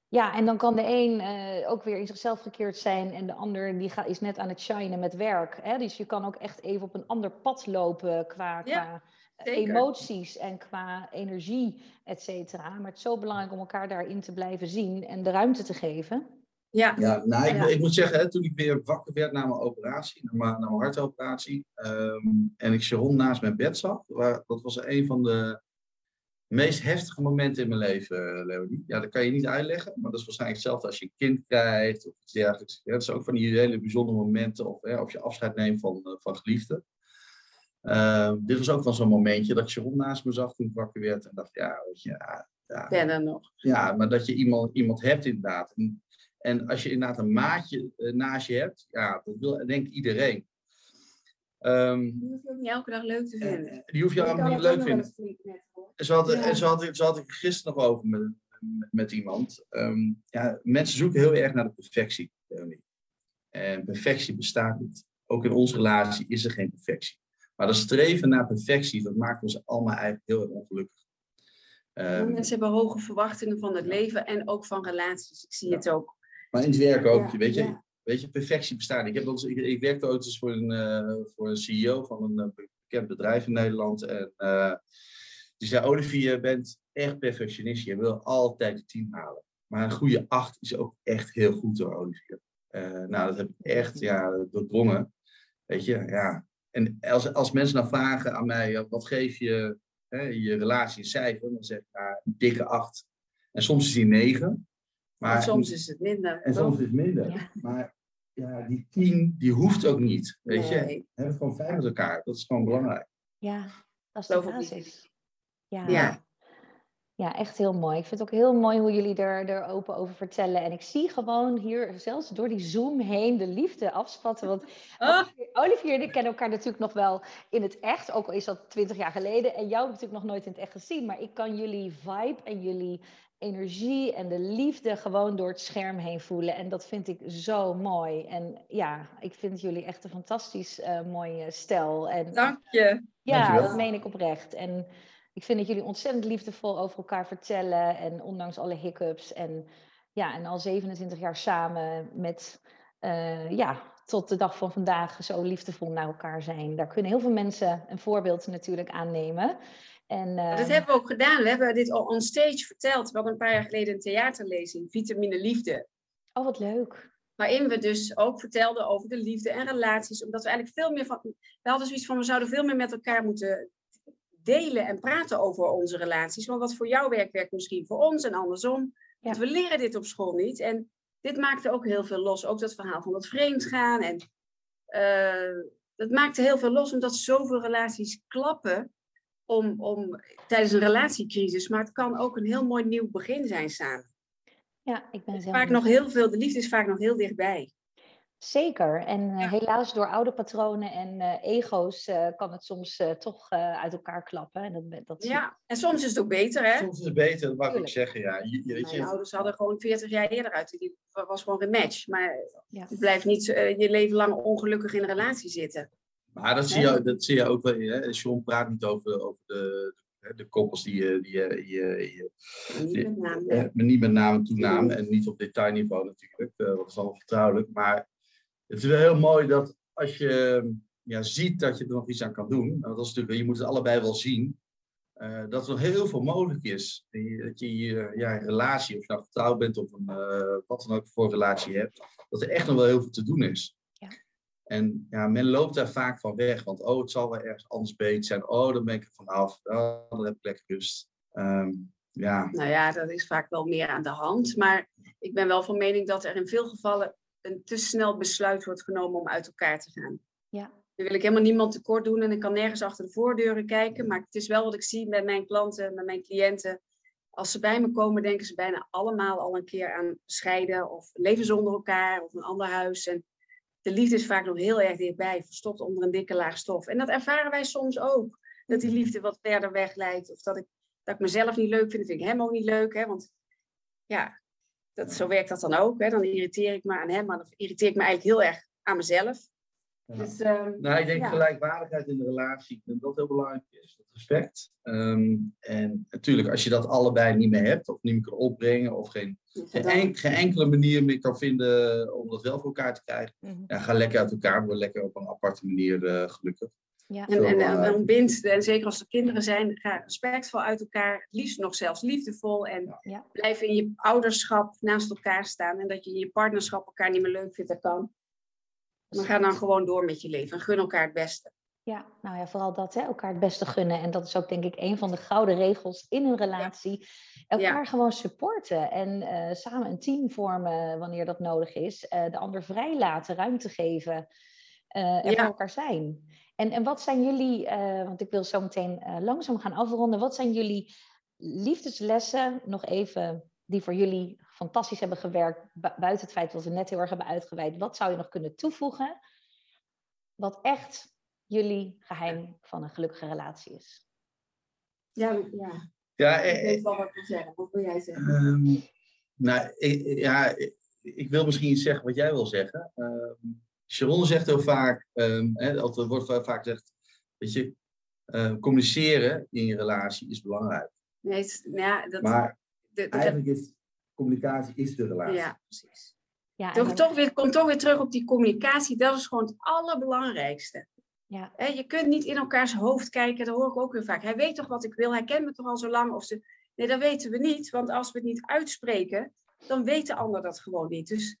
Ja, en dan kan de een uh, ook weer in zichzelf gekeerd zijn en de ander die gaat, is net aan het shinen met werk. Hè? Dus je kan ook echt even op een ander pad lopen qua, ja, qua emoties en qua energie, et cetera. Maar het is zo belangrijk om elkaar daarin te blijven zien en de ruimte te geven. Ja, ja, nou, ik, ja. ik moet zeggen, hè, toen ik weer wakker werd na mijn operatie, na mijn, na mijn hartoperatie, um, en ik Sharon naast mijn bed zag, waar, dat was een van de meest heftige momenten in mijn leven, Leonie. Ja, dat kan je niet uitleggen, maar dat is waarschijnlijk hetzelfde als je een kind krijgt of iets dergelijks. Ja, dat is ook van die hele bijzondere momenten of hè, of je afscheid neemt van, van geliefden. Uh, dit was ook van zo'n momentje dat rond naast me zag toen ik wakker werd en dacht, ja, weet je, ja, ja, nog. Ja, maar dat je iemand, iemand hebt inderdaad. En, en als je inderdaad een maatje uh, naast je hebt, ja, dat wil denk ik iedereen. Um, die hoef je ook niet elke dag leuk te vinden. Die hoef je allemaal niet leuk te vinden. En zo had, ja. en zo had, zo had ik gisteren nog over met, met, met iemand. Um, ja, mensen zoeken heel erg naar de perfectie. En perfectie bestaat niet. Ook in onze relatie is er geen perfectie. Maar dat streven naar perfectie, dat maakt ons allemaal eigenlijk heel erg ongelukkig. Um, mensen hebben hoge verwachtingen van het leven en ook van relaties. Ik zie ja. het ook. Maar in het werk ook. Ja, weet, je, weet je, perfectie bestaat. Ik, heb ons, ik, ik werkte ooit eens voor een, uh, voor een CEO van een uh, bekend bedrijf in Nederland. En uh, die zei, Olivier, je bent echt perfectionist. Je wil altijd de tien halen. Maar een goede acht is ook echt heel goed hoor, Olivier. Nou, dat heb ik echt ja, doordrongen. Weet je, ja. En als, als mensen dan vragen aan mij, wat geef je hè, je relatie een cijfer? Dan zeg ik, nou, een dikke acht. En soms is die negen. Maar, en soms is het minder. En soms is het minder. Ja. Maar ja, die tien, die hoeft ook niet. Weet nee. je, we hebben gewoon fijn met elkaar. Dat is gewoon belangrijk. Ja, dat is de basis. Ja. ja. Ja, echt heel mooi. Ik vind het ook heel mooi hoe jullie er, er open over vertellen. En ik zie gewoon hier, zelfs door die Zoom heen, de liefde afspatten. Want oh. Olivier en ik kennen elkaar natuurlijk nog wel in het echt. Ook al is dat twintig jaar geleden. En jou heb ik natuurlijk nog nooit in het echt gezien. Maar ik kan jullie vibe en jullie energie en de liefde gewoon door het scherm heen voelen. En dat vind ik zo mooi. En ja, ik vind jullie echt een fantastisch uh, mooie stel. En, Dank je. Ja, Dankjewel. dat meen ik oprecht. En ik vind dat jullie ontzettend liefdevol over elkaar vertellen. En ondanks alle hiccups. En ja, en al 27 jaar samen met, uh, ja, tot de dag van vandaag zo liefdevol naar elkaar zijn. Daar kunnen heel veel mensen een voorbeeld natuurlijk aannemen. En, uh... Dat hebben we ook gedaan. We hebben dit al on stage verteld. We hadden een paar jaar geleden een theaterlezing, Vitamine Liefde. Oh, wat leuk. Waarin we dus ook vertelden over de liefde en relaties. Omdat we eigenlijk veel meer van. We hadden zoiets van: we zouden veel meer met elkaar moeten delen en praten over onze relaties. Want wat voor jou werkt, werkt misschien voor ons en andersom. Want ja. we leren dit op school niet. En dit maakte ook heel veel los. Ook dat verhaal van dat vreemdgaan. En uh, dat maakte heel veel los, omdat zoveel relaties klappen om, om tijdens een relatiecrisis, maar het kan ook een heel mooi nieuw begin zijn samen. Ja, ik ben zelf Vaak nog heel veel, de liefde is vaak nog heel dichtbij. Zeker. En eh, Ja. helaas door oude patronen en eh, ego's eh, kan het soms eh, toch eh, uit elkaar klappen. En dat, dat Ja, en soms is het ook beter, hè? Soms is het beter, dat wou ik zeggen. Ja. Je, je- weet Mijn je, ouders hadden gewoon 40 jaar eerder uit. Die was gewoon een match. Maar Ja. je blijft niet je leven lang ongelukkig in een relatie zitten. maar dat zie, je, dat zie je ook wel. Hè. John praat niet over, over de, de, de koppels die je, die je, je, je Maar niet met. Eh, naam en toenaam en niet op detailniveau natuurlijk, eh, want dat is allemaal vertrouwelijk. Maar het is wel heel mooi dat als je ja, ziet dat je er nog iets aan kan doen, want dat is natuurlijk, je moet het allebei wel zien, eh, dat er nog heel veel mogelijk is. Dat je je ja, een relatie, of je nou getrouwd bent of een, eh, wat dan ook voor relatie hebt, dat er echt nog wel heel veel te doen is. Ja. En ja, men loopt daar vaak van weg, want oh, het zal wel ergens anders beter zijn. Oh, dan ben ik er vanaf. Oh, dan heb ik lekker rust. Ehm, ja, Nou ja, dat is vaak wel meer aan de hand. Maar ik ben wel van mening dat er in veel gevallen een te snel besluit wordt genomen om uit elkaar te gaan. Ja. Dan wil ik helemaal niemand tekort doen en ik kan nergens achter de voordeuren kijken. Maar het is wel wat ik zie met mijn klanten, met mijn cliënten. Als ze bij me komen, denken ze bijna allemaal al een keer aan scheiden of leven zonder elkaar of een ander huis. En de liefde is vaak nog heel erg dichtbij, verstopt onder een dikke laag stof. En dat ervaren wij soms ook. Dat die liefde wat verder weg lijkt. Of dat ik, dat ik mezelf niet leuk vind, dat vind ik hem ook niet leuk. Hè? Want ja, dat, zo werkt dat dan ook. Hè? Dan irriteer ik me aan hem, maar dan irriteer ik me eigenlijk heel erg aan mezelf. Ja. Dus, ehm, Nou, ik denk Ja. gelijkwaardigheid in de relatie, ik denk dat dat heel belangrijk is. Dat respect. Ehm, en natuurlijk, als je dat allebei niet meer hebt, of niet meer kan opbrengen, of geen, geen, dan- en- geen enkele manier meer kan vinden om dat wel voor elkaar te krijgen, Mhm. ja, ga lekker uit elkaar, word lekker op een aparte manier eh, gelukkig. Ja. En, en, en, Zo, en bind, en zeker als er kinderen zijn, ga respectvol uit elkaar. Het liefst nog zelfs liefdevol. En Ja. blijf in je ouderschap naast elkaar staan. En dat je in je partnerschap elkaar niet meer leuk vindt, dat kan. Maar ga dan gewoon door met je leven en gun elkaar het beste. Ja, nou ja, vooral dat, hè, elkaar het beste gunnen. En dat is ook denk ik een van de gouden regels in een relatie. Elkaar gewoon supporten en eh, samen een team vormen wanneer dat nodig is. Eh, de ander vrij laten, ruimte geven eh en Ja. voor elkaar zijn. En, en wat zijn jullie, eh, want ik wil zo meteen eh, langzaam gaan afronden. Wat zijn jullie liefdeslessen, nog even, die voor jullie fantastisch hebben gewerkt, bu- buiten het feit dat we net heel erg hebben uitgeweid. Wat zou je nog kunnen toevoegen? Wat echt jullie geheim van een gelukkige relatie is. Ja, ja. Ja, ik eh, weet wel wat ik wil zeggen. Wat wil jij zeggen? Ehm, nou, ik, ja, ik, ik wil misschien iets zeggen wat jij wil zeggen. Ehm Sharon zegt heel vaak, ehm, hè, er wordt wel vaak gezegd, weet je, eh, communiceren in je relatie is belangrijk. Nee, het- ja, dat, Maar de- de- eigenlijk is communicatie is de relatie. ja, precies. Ja, Toch, dan- toch weer, kom toch weer terug op die communicatie. Dat is gewoon het allerbelangrijkste. ja, Hè, je kunt niet in elkaars hoofd kijken, dat hoor ik ook weer vaak. Hij weet toch wat ik wil, hij kent me toch al zo lang. Of ze... Nee, dat weten we niet, want als we het niet uitspreken, dan weet de ander dat gewoon niet. Dus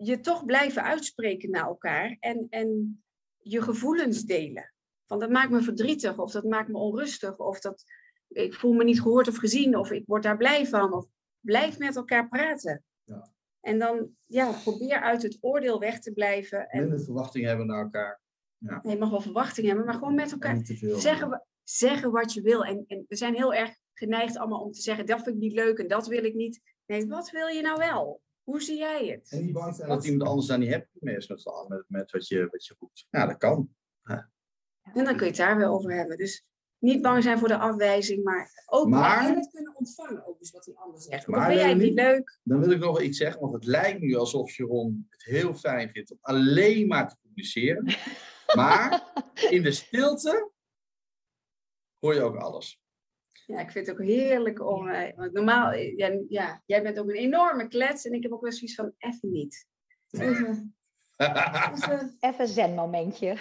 je toch blijven uitspreken naar elkaar en, en je gevoelens delen. Van dat maakt me verdrietig, of dat maakt me onrustig, of dat ik voel me niet gehoord of gezien, of ik word daar blij van. Of blijf met elkaar praten. Ja. En dan ja, probeer uit het oordeel weg te blijven. En Minder verwachtingen hebben naar elkaar. Nee, je mag wel verwachting hebben, maar gewoon met elkaar zeggen, zeggen wat je wil. En, en we zijn heel erg geneigd allemaal om te zeggen, dat vind ik niet leuk en dat wil ik niet. Nee, wat wil je nou wel? Hoe zie jij het? En niet bang zijn dat iemand anders daar niet happy mee is met, met, met wat, je, wat je roept. Ja, dat kan. En dan kun je het daar weer over hebben. Dus niet bang zijn voor de afwijzing, maar ook Maar- en het kunnen ontvangen, ook dus wat die ander zegt. Maar vind jij het niet leuk? Dan wil ik nog wel iets zeggen, want het lijkt nu alsof Sharon het heel fijn vindt om alleen maar te communiceren. Maar in de stilte hoor je ook alles. Ja, ik vind het ook heerlijk om... eh, want normaal, eh, ja, ja, jij bent ook een enorme klets en ik heb ook wel zoiets van, even niet. Even, even even zen momentje.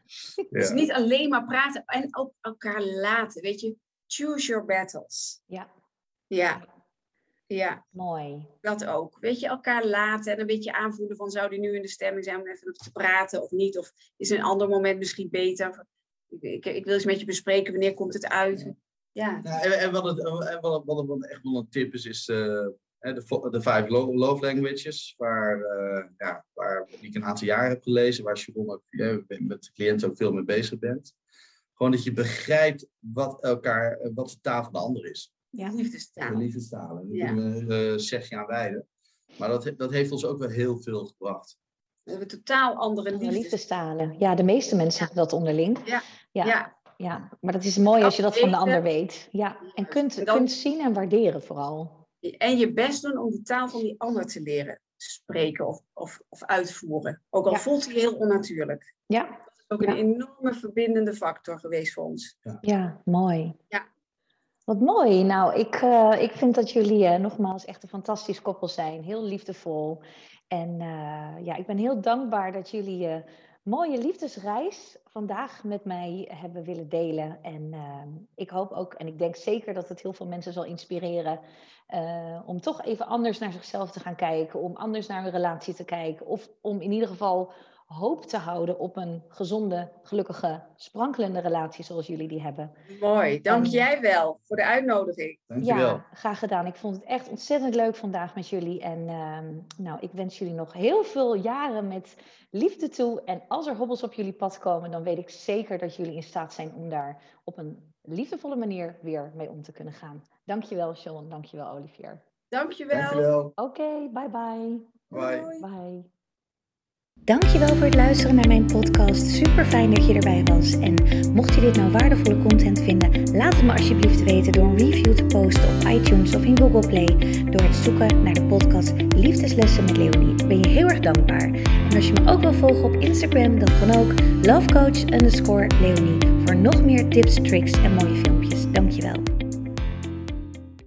Dus niet alleen maar praten en ook elkaar laten. Weet je, choose your battles. Ja, Ja, ja, mooi. dat ook. Weet je, elkaar laten en een beetje aanvoelen van zou die nu in de stemming zijn om even te praten of niet? Of is een ander moment misschien beter? Ik, ik, ik wil eens met je bespreken, wanneer komt het uit? Ja, Ja, en, en wat, het, en wat, wat, wat echt wel een tip is, is eh, hè, de, de Five Lo- Love Languages, waar, eh, ja, waar die ik een aantal jaar heb gelezen, waar Sharon ook eh, met de cliënten ook veel mee bezig bent. Gewoon dat je begrijpt wat, elkaar, wat de taal van de ander is. Ja. Liefdestalen. Daar Ja. kunnen we uh, zeg je aan wijden. Maar dat, dat heeft ons ook wel heel veel gebracht. We hebben totaal andere De liefdes. liefdestalen. Ja, de meeste mensen hebben dat onderling. Ja. Ja, Ja. Ja. maar dat is mooi als je dat van de ander weet. Ja, en kunt, kunt zien en waarderen vooral. En je best doen om de taal van die ander te leren spreken of, of, of uitvoeren. Ook al Ja. voelt hij heel onnatuurlijk. Ja, Dat is ook Ja. een enorme verbindende factor geweest voor ons. ja mooi. Ja. Wat mooi. Nou, ik, eh, ik vind dat jullie eh, nogmaals echt een fantastisch koppel zijn. Heel liefdevol. En eh, ja, ik ben heel dankbaar dat jullie eh mooie liefdesreis vandaag met mij hebben willen delen. En eh, ik hoop ook, en ik denk zeker dat het heel veel mensen zal inspireren. eh, om toch even anders naar zichzelf te gaan kijken. Om anders naar hun relatie te kijken. Of om in ieder geval hoop te houden op een gezonde, gelukkige, sprankelende relatie zoals jullie die hebben. Mooi, dank En- jij wel voor de uitnodiging. Dankjewel. Ja, graag gedaan. Ik vond het echt ontzettend leuk vandaag met jullie. En ehm, nou, ik wens jullie nog heel veel jaren met liefde toe. En als er hobbels op jullie pad komen, dan weet ik zeker dat jullie in staat zijn om daar op een liefdevolle manier weer mee om te kunnen gaan. Dankjewel, Sean. Dankjewel, Olivier. Dankjewel. Dankjewel. Oké, bye bye. Bye. Bye. Dankjewel voor het luisteren naar mijn podcast. Super fijn dat je erbij was. En mocht je dit nou waardevolle content vinden, laat het me alsjeblieft weten door een review te posten op iTunes of in Google Play. Door het zoeken naar de podcast Liefdeslessen met Leonie. Ben je heel erg dankbaar. En als je me ook wil volgen op Instagram, dan kan ook lovecoach underscore Leonie. Voor nog meer tips, tricks en mooie filmpjes. Dankjewel.